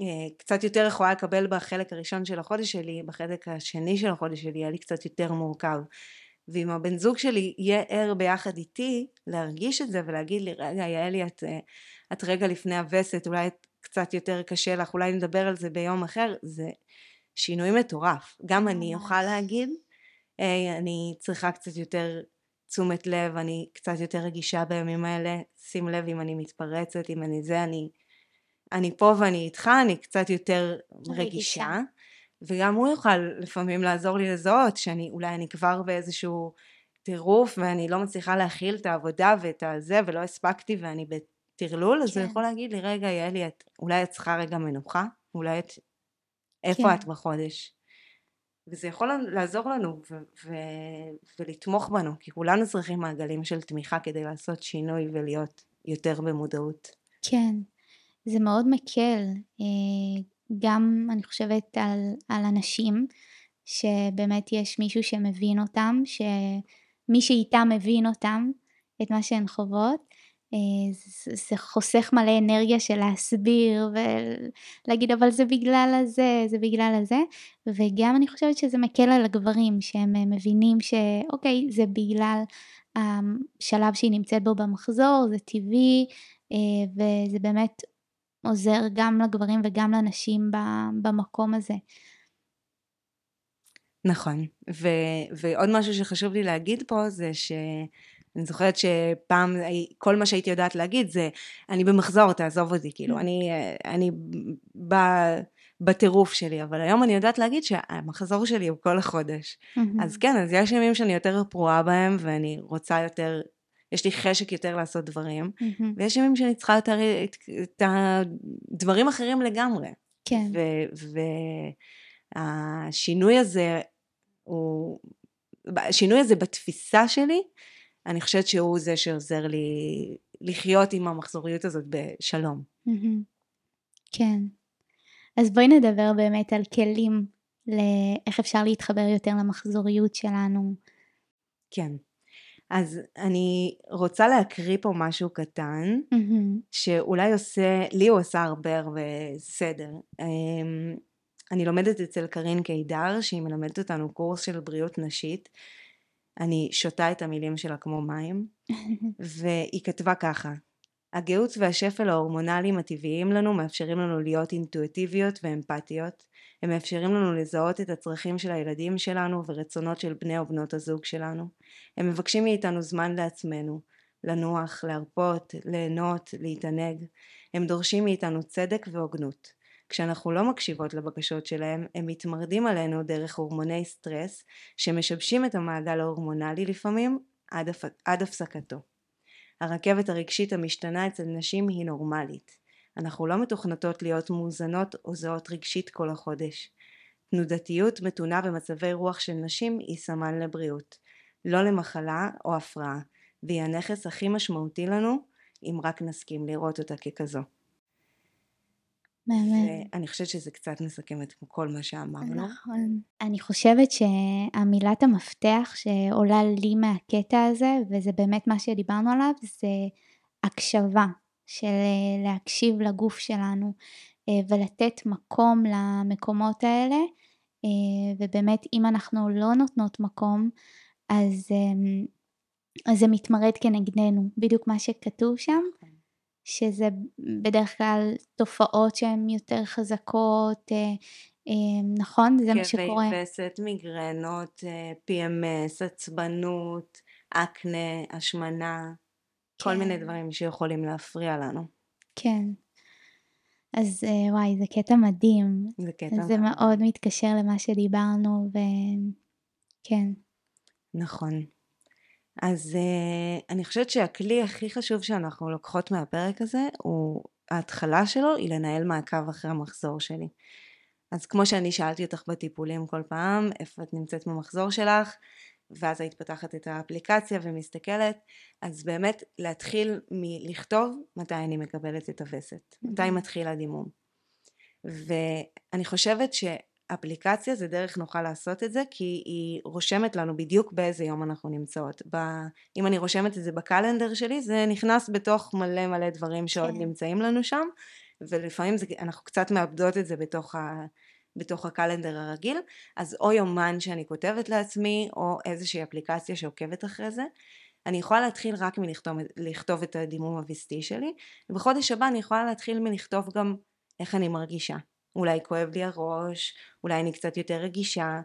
אה, קצת יותר יכולה לקבל בחלק הראשון של החודש שלי בחלק השני של החודש שלי היה לי קצת יותר מורכב. ואם הבן זוג שלי יהיה ער ביחד איתי להרגיש את זה ולהגיד לי רגע יעלי את, אה, את רגע לפני הווסת אולי את קצת יותר קשה לך, אולי נדבר על זה ביום אחר, זה שינוי מטורף. גם אני אוכל להגיד, היי, אני צריכה קצת יותר תשומת לב, אני קצת יותר רגישה בימים האלה, שים לב אם אני מתפרצת, אם אני זה, אני, אני פה ואני איתך, אני קצת יותר רגישה. רגישה. וגם הוא יוכל לפעמים לעזור לי לזהות שאני אולי אני כבר באיזשהו טירוף ואני לא מצליחה להכיל את העבודה ואת הזה ולא הספקתי ואני טרלול, אז כן. הוא יכול להגיד לי, רגע, יעלי, את, אולי את צריכה רגע מנוחה? אולי את... איפה כן. את בחודש? וזה יכול לעזור לנו ו- ו- ולתמוך בנו, כי כולנו צריכים מעגלים של תמיכה כדי לעשות שינוי ולהיות יותר במודעות. כן, זה מאוד מקל, אה, גם אני חושבת על, על אנשים, שבאמת יש מישהו שמבין אותם, שמי שאיתם מבין אותם, את מה שהן חוות, זה, זה חוסך מלא אנרגיה של להסביר ולהגיד אבל זה בגלל הזה, זה בגלל הזה וגם אני חושבת שזה מקל על הגברים שהם אה, מבינים שאוקיי זה בגלל השלב שהיא נמצאת בו במחזור, זה טבעי אה, וזה באמת עוזר גם לגברים וגם לנשים במקום הזה. נכון, ו- ועוד משהו שחשוב לי להגיד פה זה ש... אני זוכרת שפעם כל מה שהייתי יודעת להגיד זה אני במחזור תעזוב אותי כאילו mm. אני אני ב, בטירוף שלי אבל היום אני יודעת להגיד שהמחזור שלי הוא כל החודש mm-hmm. אז כן אז יש ימים שאני יותר פרועה בהם ואני רוצה יותר יש לי חשק יותר לעשות דברים mm-hmm. ויש ימים שאני צריכה יותר את, את הדברים אחרים לגמרי כן והשינוי הזה הוא השינוי הזה בתפיסה שלי אני חושבת שהוא זה שעוזר לי לחיות עם המחזוריות הזאת בשלום. כן. אז בואי נדבר באמת על כלים לאיך אפשר להתחבר יותר למחזוריות שלנו. כן. אז אני רוצה להקריא פה משהו קטן, mm-hmm. שאולי עושה, לי הוא עושה הרבה הרבה סדר. אמ, אני לומדת אצל קארין קידר, שהיא מלמדת אותנו קורס של בריאות נשית, אני שותה את המילים שלה כמו מים, והיא כתבה ככה: הגאות והשפל ההורמונליים הטבעיים לנו מאפשרים לנו להיות אינטואיטיביות ואמפתיות, הם מאפשרים לנו לזהות את הצרכים של הילדים שלנו ורצונות של בני או בנות הזוג שלנו, הם מבקשים מאיתנו זמן לעצמנו, לנוח, להרפות, ליהנות, להתענג, הם דורשים מאיתנו צדק והוגנות. כשאנחנו לא מקשיבות לבקשות שלהם, הם מתמרדים עלינו דרך הורמוני סטרס, שמשבשים את המעגל ההורמונלי לפעמים עד, הפ... עד הפסקתו. הרכבת הרגשית המשתנה אצל נשים היא נורמלית. אנחנו לא מתוכנתות להיות מאוזנות או זהות רגשית כל החודש. תנודתיות מתונה במצבי רוח של נשים היא סמן לבריאות, לא למחלה או הפרעה, והיא הנכס הכי משמעותי לנו אם רק נסכים לראות אותה ככזו. באמת. אני חושבת שזה קצת מסכם את כל מה שאמרנו. נכון. אני חושבת שהמילת המפתח שעולה לי מהקטע הזה, וזה באמת מה שדיברנו עליו, זה הקשבה, של אה, להקשיב לגוף שלנו אה, ולתת מקום למקומות האלה, אה, ובאמת אם אנחנו לא נותנות מקום, אז, אז זה מתמרד כנגדנו, בדיוק מה שכתוב שם. שזה בדרך כלל תופעות שהן יותר חזקות, אה, אה, נכון? זה מה שקורה. כאבי וסת, מיגרנות, אה, PMS, עצבנות, אקנה, השמנה, כן. כל מיני דברים שיכולים להפריע לנו. כן. אז וואי, זה קטע מדהים. זה קטע מדהים. זה מאוד מתקשר למה שדיברנו, וכן. נכון. אז uh, אני חושבת שהכלי הכי חשוב שאנחנו לוקחות מהפרק הזה הוא ההתחלה שלו היא לנהל מעקב אחרי המחזור שלי. אז כמו שאני שאלתי אותך בטיפולים כל פעם איפה את נמצאת במחזור שלך? ואז היית פותחת את האפליקציה ומסתכלת אז באמת להתחיל מלכתוב מתי אני מקבלת את הווסת מתי מתחיל הדימום. ואני חושבת ש... אפליקציה זה דרך נוכל לעשות את זה כי היא רושמת לנו בדיוק באיזה יום אנחנו נמצאות. ב... אם אני רושמת את זה בקלנדר שלי זה נכנס בתוך מלא מלא דברים שעוד כן. נמצאים לנו שם ולפעמים זה, אנחנו קצת מאבדות את זה בתוך, ה... בתוך הקלנדר הרגיל אז או יומן שאני כותבת לעצמי או איזושהי אפליקציה שעוקבת אחרי זה אני יכולה להתחיל רק מלכתוב את הדימום הוויסטי שלי ובחודש הבא אני יכולה להתחיל מלכתוב גם איך אני מרגישה אולי כואב לי הראש, אולי אני קצת יותר רגישה,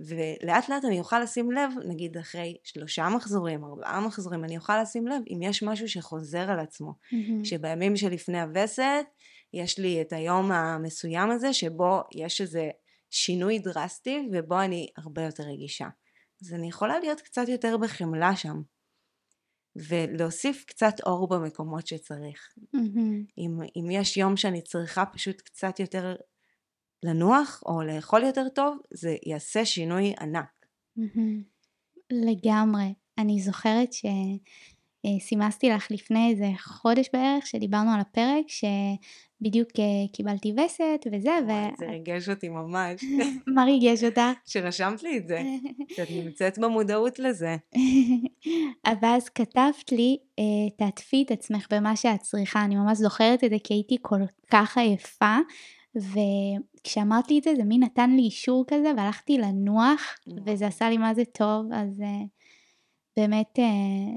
ולאט לאט אני אוכל לשים לב, נגיד אחרי שלושה מחזורים, ארבעה מחזורים, אני אוכל לשים לב אם יש משהו שחוזר על עצמו, mm-hmm. שבימים שלפני הווסת יש לי את היום המסוים הזה שבו יש איזה שינוי דרסטי ובו אני הרבה יותר רגישה. אז אני יכולה להיות קצת יותר בחמלה שם. ולהוסיף קצת אור במקומות שצריך. Mm-hmm. אם, אם יש יום שאני צריכה פשוט קצת יותר לנוח או לאכול יותר טוב, זה יעשה שינוי ענק. Mm-hmm. לגמרי. אני זוכרת שסימסתי לך לפני איזה חודש בערך שדיברנו על הפרק, בדיוק אה, קיבלתי וסת וזה, ו... זה ריגש אותי ממש, מה ריגש אותך? שרשמת לי את זה, שאת נמצאת במודעות לזה. ואז כתבת לי, אה, תעטפי את עצמך במה שאת צריכה, אני ממש זוכרת את זה כי הייתי כל כך עייפה, וכשאמרת לי את זה, זה מין נתן לי אישור כזה, והלכתי לנוח, וזה עשה לי מה זה טוב, אז אה, באמת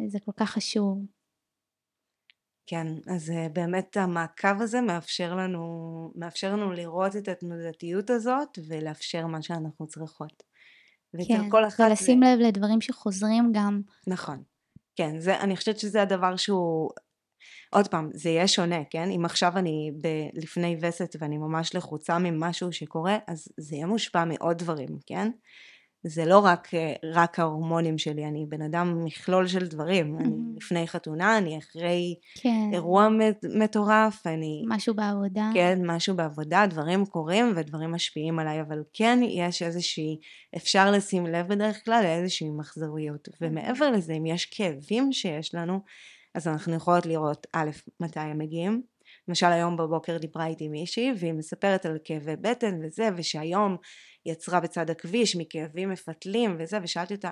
זה כל כך חשוב. כן, אז אה, באמת המעקב הזה מאפשר לנו, מאפשר לנו לראות את התנודתיות הזאת ולאפשר מה שאנחנו צריכות. כן, ולשים. לב לדברים שחוזרים גם. נכון. כן, זה, אני חושבת שזה הדבר שהוא, עוד פעם, זה יהיה שונה, כן? אם עכשיו אני ב, לפני וסת ואני ממש לחוצה ממשהו שקורה, אז זה יהיה מושפע מעוד דברים, כן? זה לא רק, אה, רק ההורמונים שלי, אני בן אדם מכלול של דברים. Mm-hmm. אני לפני חתונה, אני אחרי כן. אירוע מטורף, אני... משהו בעבודה. כן, משהו בעבודה, דברים קורים ודברים משפיעים עליי, אבל כן יש איזושהי, אפשר לשים לב בדרך כלל לאיזושהי מחזוריות. ומעבר לזה, אם יש כאבים שיש לנו, אז אנחנו יכולות לראות, א', מתי הם מגיעים. למשל היום בבוקר דיברה איתי מישהי והיא מספרת על כאבי בטן וזה ושהיום יצרה בצד הכביש מכאבים מפתלים וזה ושאלתי אותה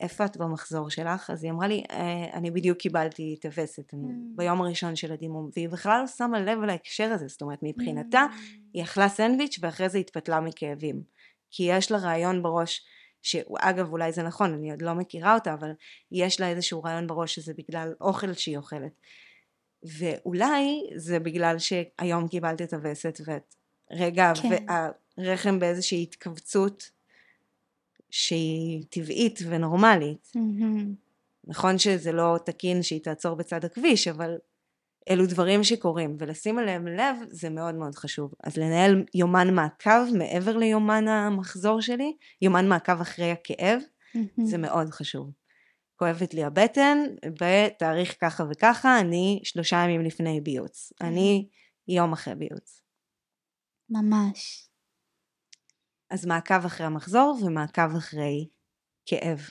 איפה את במחזור שלך? אז היא אמרה לי אה, אני בדיוק קיבלתי את הווסת mm. ביום הראשון של הדימום והיא בכלל לא שמה לב להקשר הזה זאת אומרת מבחינתה mm. היא אכלה סנדוויץ' ואחרי זה התפתלה מכאבים כי יש לה רעיון בראש שאגב אולי זה נכון אני עוד לא מכירה אותה אבל יש לה איזשהו רעיון בראש שזה בגלל אוכל שהיא אוכלת ואולי זה בגלל שהיום קיבלת את הווסת ואת רגע כן. הרחם באיזושהי התכווצות שהיא טבעית ונורמלית. Mm-hmm. נכון שזה לא תקין שהיא תעצור בצד הכביש, אבל אלו דברים שקורים, ולשים עליהם לב זה מאוד מאוד חשוב. אז לנהל יומן מעקב מעבר ליומן המחזור שלי, יומן מעקב אחרי הכאב, mm-hmm. זה מאוד חשוב. כואבת לי הבטן, בתאריך ככה וככה, אני שלושה ימים לפני ביוץ. Mm-hmm. אני יום אחרי ביוץ. ממש. אז מעקב אחרי המחזור ומעקב אחרי כאב.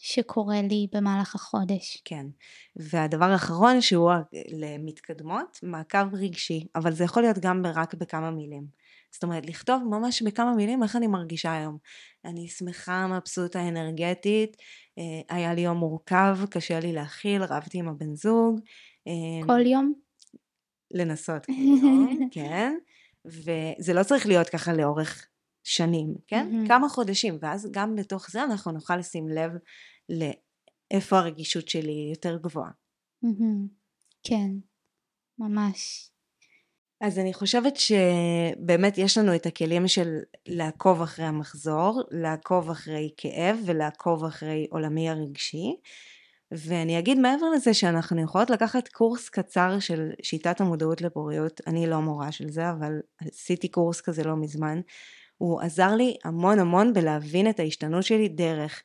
שקורה לי במהלך החודש. כן. והדבר האחרון שהוא למתקדמות, מעקב רגשי, אבל זה יכול להיות גם רק בכמה מילים. זאת אומרת, לכתוב ממש בכמה מילים איך אני מרגישה היום. אני שמחה, מבסוטה, אנרגטית, אה, היה לי יום מורכב, קשה לי להכיל, רבתי עם הבן זוג. אה, כל יום? לנסות כל יום, כן. וזה לא צריך להיות ככה לאורך שנים, כן? Mm-hmm. כמה חודשים, ואז גם בתוך זה אנחנו נוכל לשים לב לאיפה הרגישות שלי יותר גבוהה. Mm-hmm. כן, ממש. אז אני חושבת שבאמת יש לנו את הכלים של לעקוב אחרי המחזור, לעקוב אחרי כאב ולעקוב אחרי עולמי הרגשי. ואני אגיד מעבר לזה שאנחנו יכולות לקחת קורס קצר של שיטת המודעות לפוריות, אני לא מורה של זה, אבל עשיתי קורס כזה לא מזמן, הוא עזר לי המון המון בלהבין את ההשתנות שלי דרך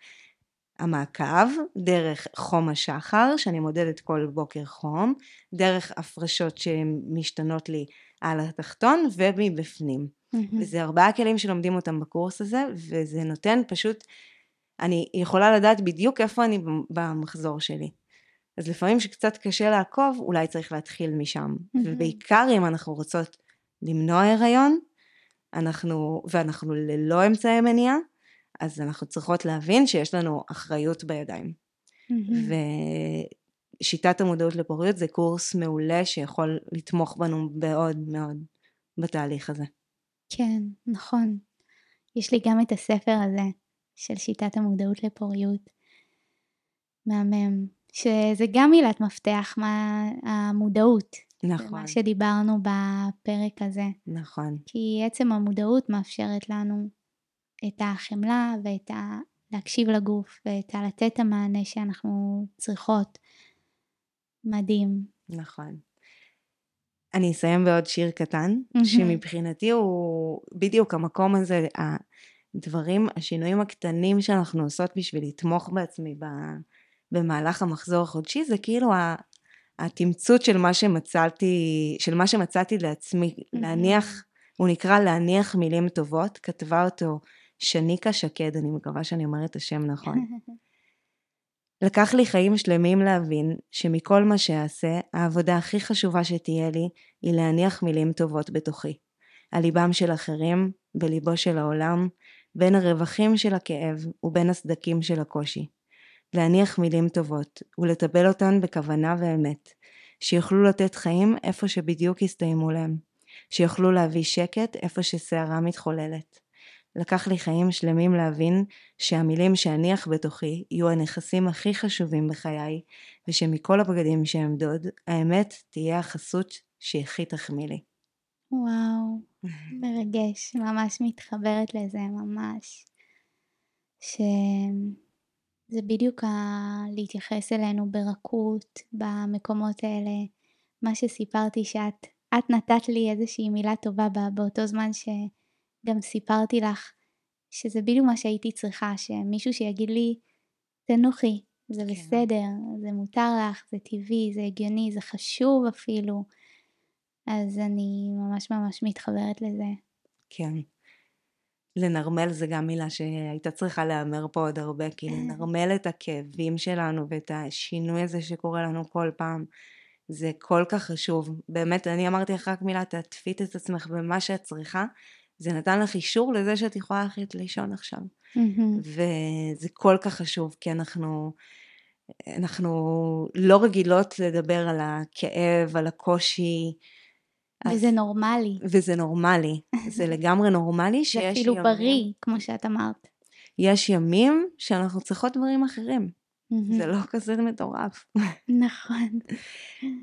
המעקב, דרך חום השחר, שאני מודדת כל בוקר חום, דרך הפרשות שמשתנות לי על התחתון ומבפנים. Mm-hmm. וזה ארבעה כלים שלומדים אותם בקורס הזה, וזה נותן פשוט, אני יכולה לדעת בדיוק איפה אני במחזור שלי. אז לפעמים שקצת קשה לעקוב, אולי צריך להתחיל משם. Mm-hmm. ובעיקר אם אנחנו רוצות למנוע הריון, אנחנו, ואנחנו ללא אמצעי מניעה, אז אנחנו צריכות להבין שיש לנו אחריות בידיים. Mm-hmm. ושיטת המודעות לפוריות זה קורס מעולה שיכול לתמוך בנו מאוד מאוד בתהליך הזה. כן, נכון. יש לי גם את הספר הזה של שיטת המודעות לפוריות. מהמם. שזה גם מילת מפתח, מה המודעות. נכון. מה שדיברנו בפרק הזה. נכון. כי עצם המודעות מאפשרת לנו את החמלה ואת ה... להקשיב לגוף ואת ה... לתת את המענה שאנחנו צריכות. מדהים. נכון. אני אסיים בעוד שיר קטן, mm-hmm. שמבחינתי הוא בדיוק המקום הזה, הדברים, השינויים הקטנים שאנחנו עושות בשביל לתמוך בעצמי במהלך המחזור החודשי, זה כאילו התמצות של מה שמצאתי, של מה שמצאתי לעצמי. להניח, הוא נקרא להניח מילים טובות, כתבה אותו שניקה שקד, אני מקווה שאני אומרת את השם נכון. לקח לי חיים שלמים להבין שמכל מה שאעשה, העבודה הכי חשובה שתהיה לי היא להניח מילים טובות בתוכי. על ליבם של אחרים, בליבו של העולם, בין הרווחים של הכאב ובין הסדקים של הקושי. להניח מילים טובות ולטבל אותן בכוונה ואמת, שיוכלו לתת חיים איפה שבדיוק הסתיימו להם, שיוכלו להביא שקט איפה שסערה מתחוללת. לקח לי חיים שלמים להבין שהמילים שאניח בתוכי יהיו הנכסים הכי חשובים בחיי, ושמכל הבגדים שאמדוד, האמת תהיה החסות שהכי תחמיא לי. וואו, מרגש, ממש מתחברת לזה, ממש. שזה בדיוק ה... להתייחס אלינו ברכות במקומות האלה. מה שסיפרתי שאת את נתת לי איזושהי מילה טובה באותו זמן שגם סיפרתי לך שזה בדיוק מה שהייתי צריכה, שמישהו שיגיד לי, תנוחי, זה כן. בסדר, זה מותר לך, זה טבעי, זה הגיוני, זה חשוב אפילו. אז אני ממש ממש מתחברת לזה. כן. לנרמל זה גם מילה שהייתה צריכה להיאמר פה עוד הרבה, כי לנרמל את הכאבים שלנו ואת השינוי הזה שקורה לנו כל פעם, זה כל כך חשוב. באמת, אני אמרתי לך רק מילה, תעטפי את עצמך במה שאת צריכה, זה נתן לך אישור לזה שאת יכולה ללכת לישון עכשיו. וזה כל כך חשוב, כי אנחנו, אנחנו לא רגילות לדבר על הכאב, על הקושי. וזה נורמלי. וזה נורמלי. זה לגמרי נורמלי שיש ימים... זה אפילו בריא, כמו שאת אמרת. יש ימים שאנחנו צריכות דברים אחרים. Mm-hmm. זה לא כזה מטורף. נכון.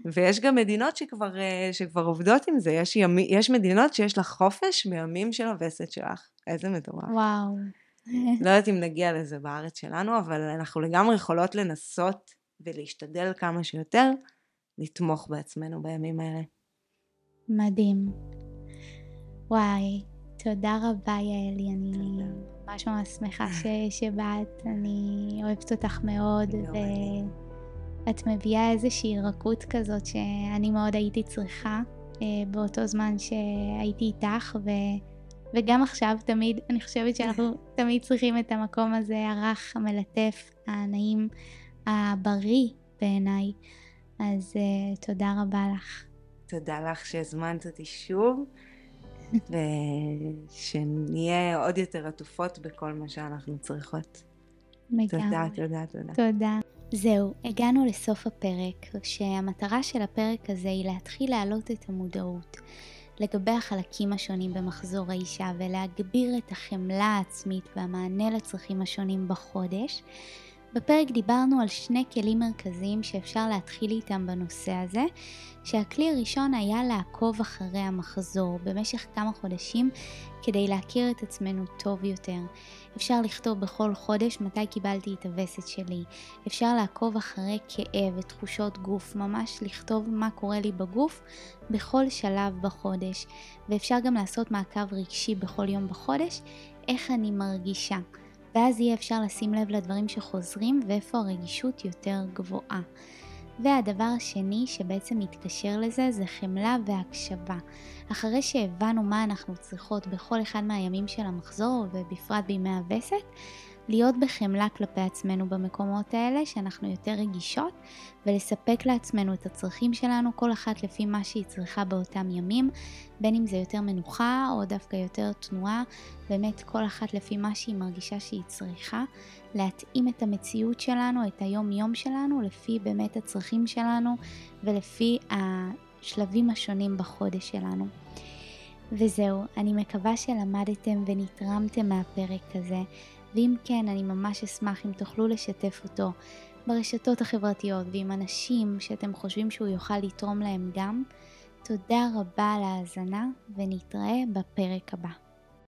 ויש גם מדינות שכבר, אה, שכבר עובדות עם זה, יש, ימי, יש מדינות שיש לך חופש מימים של הווסת שלך. איזה מטורף. וואו. לא יודעת אם נגיע לזה בארץ שלנו, אבל אנחנו לגמרי יכולות לנסות ולהשתדל כמה שיותר לתמוך בעצמנו בימים האלה. מדהים. וואי, תודה רבה יעלי, אני ממש ממש שמחה ש, שבאת, אני אוהבת אותך מאוד, ואת מביאה איזושהי רכות כזאת שאני מאוד הייתי צריכה אה, באותו זמן שהייתי איתך, ו, וגם עכשיו תמיד, אני חושבת שאנחנו תמיד צריכים את המקום הזה הרך, המלטף, הנעים, הבריא בעיניי, אז uh, תודה רבה לך. תודה לך שהזמנת אותי שוב. ושנהיה עוד יותר עטופות בכל מה שאנחנו צריכות. לגמרי. תודה, תודה, תודה. תודה. זהו, הגענו לסוף הפרק, שהמטרה של הפרק הזה היא להתחיל להעלות את המודעות לגבי החלקים השונים במחזור האישה ולהגביר את החמלה העצמית והמענה לצרכים השונים בחודש. בפרק דיברנו על שני כלים מרכזיים שאפשר להתחיל איתם בנושא הזה, שהכלי הראשון היה לעקוב אחרי המחזור במשך כמה חודשים כדי להכיר את עצמנו טוב יותר. אפשר לכתוב בכל חודש מתי קיבלתי את הווסת שלי. אפשר לעקוב אחרי כאב ותחושות גוף, ממש לכתוב מה קורה לי בגוף בכל שלב בחודש. ואפשר גם לעשות מעקב רגשי בכל יום בחודש, איך אני מרגישה. ואז יהיה אפשר לשים לב לדברים שחוזרים ואיפה הרגישות יותר גבוהה. והדבר השני שבעצם מתקשר לזה זה חמלה והקשבה. אחרי שהבנו מה אנחנו צריכות בכל אחד מהימים של המחזור ובפרט בימי הווסת, להיות בחמלה כלפי עצמנו במקומות האלה, שאנחנו יותר רגישות, ולספק לעצמנו את הצרכים שלנו, כל אחת לפי מה שהיא צריכה באותם ימים, בין אם זה יותר מנוחה או דווקא יותר תנועה, באמת כל אחת לפי מה שהיא מרגישה שהיא צריכה, להתאים את המציאות שלנו, את היום יום שלנו, לפי באמת הצרכים שלנו ולפי השלבים השונים בחודש שלנו. וזהו, אני מקווה שלמדתם ונתרמתם מהפרק הזה. ואם כן, אני ממש אשמח אם תוכלו לשתף אותו ברשתות החברתיות ועם אנשים שאתם חושבים שהוא יוכל לתרום להם גם. תודה רבה על ההאזנה ונתראה בפרק הבא.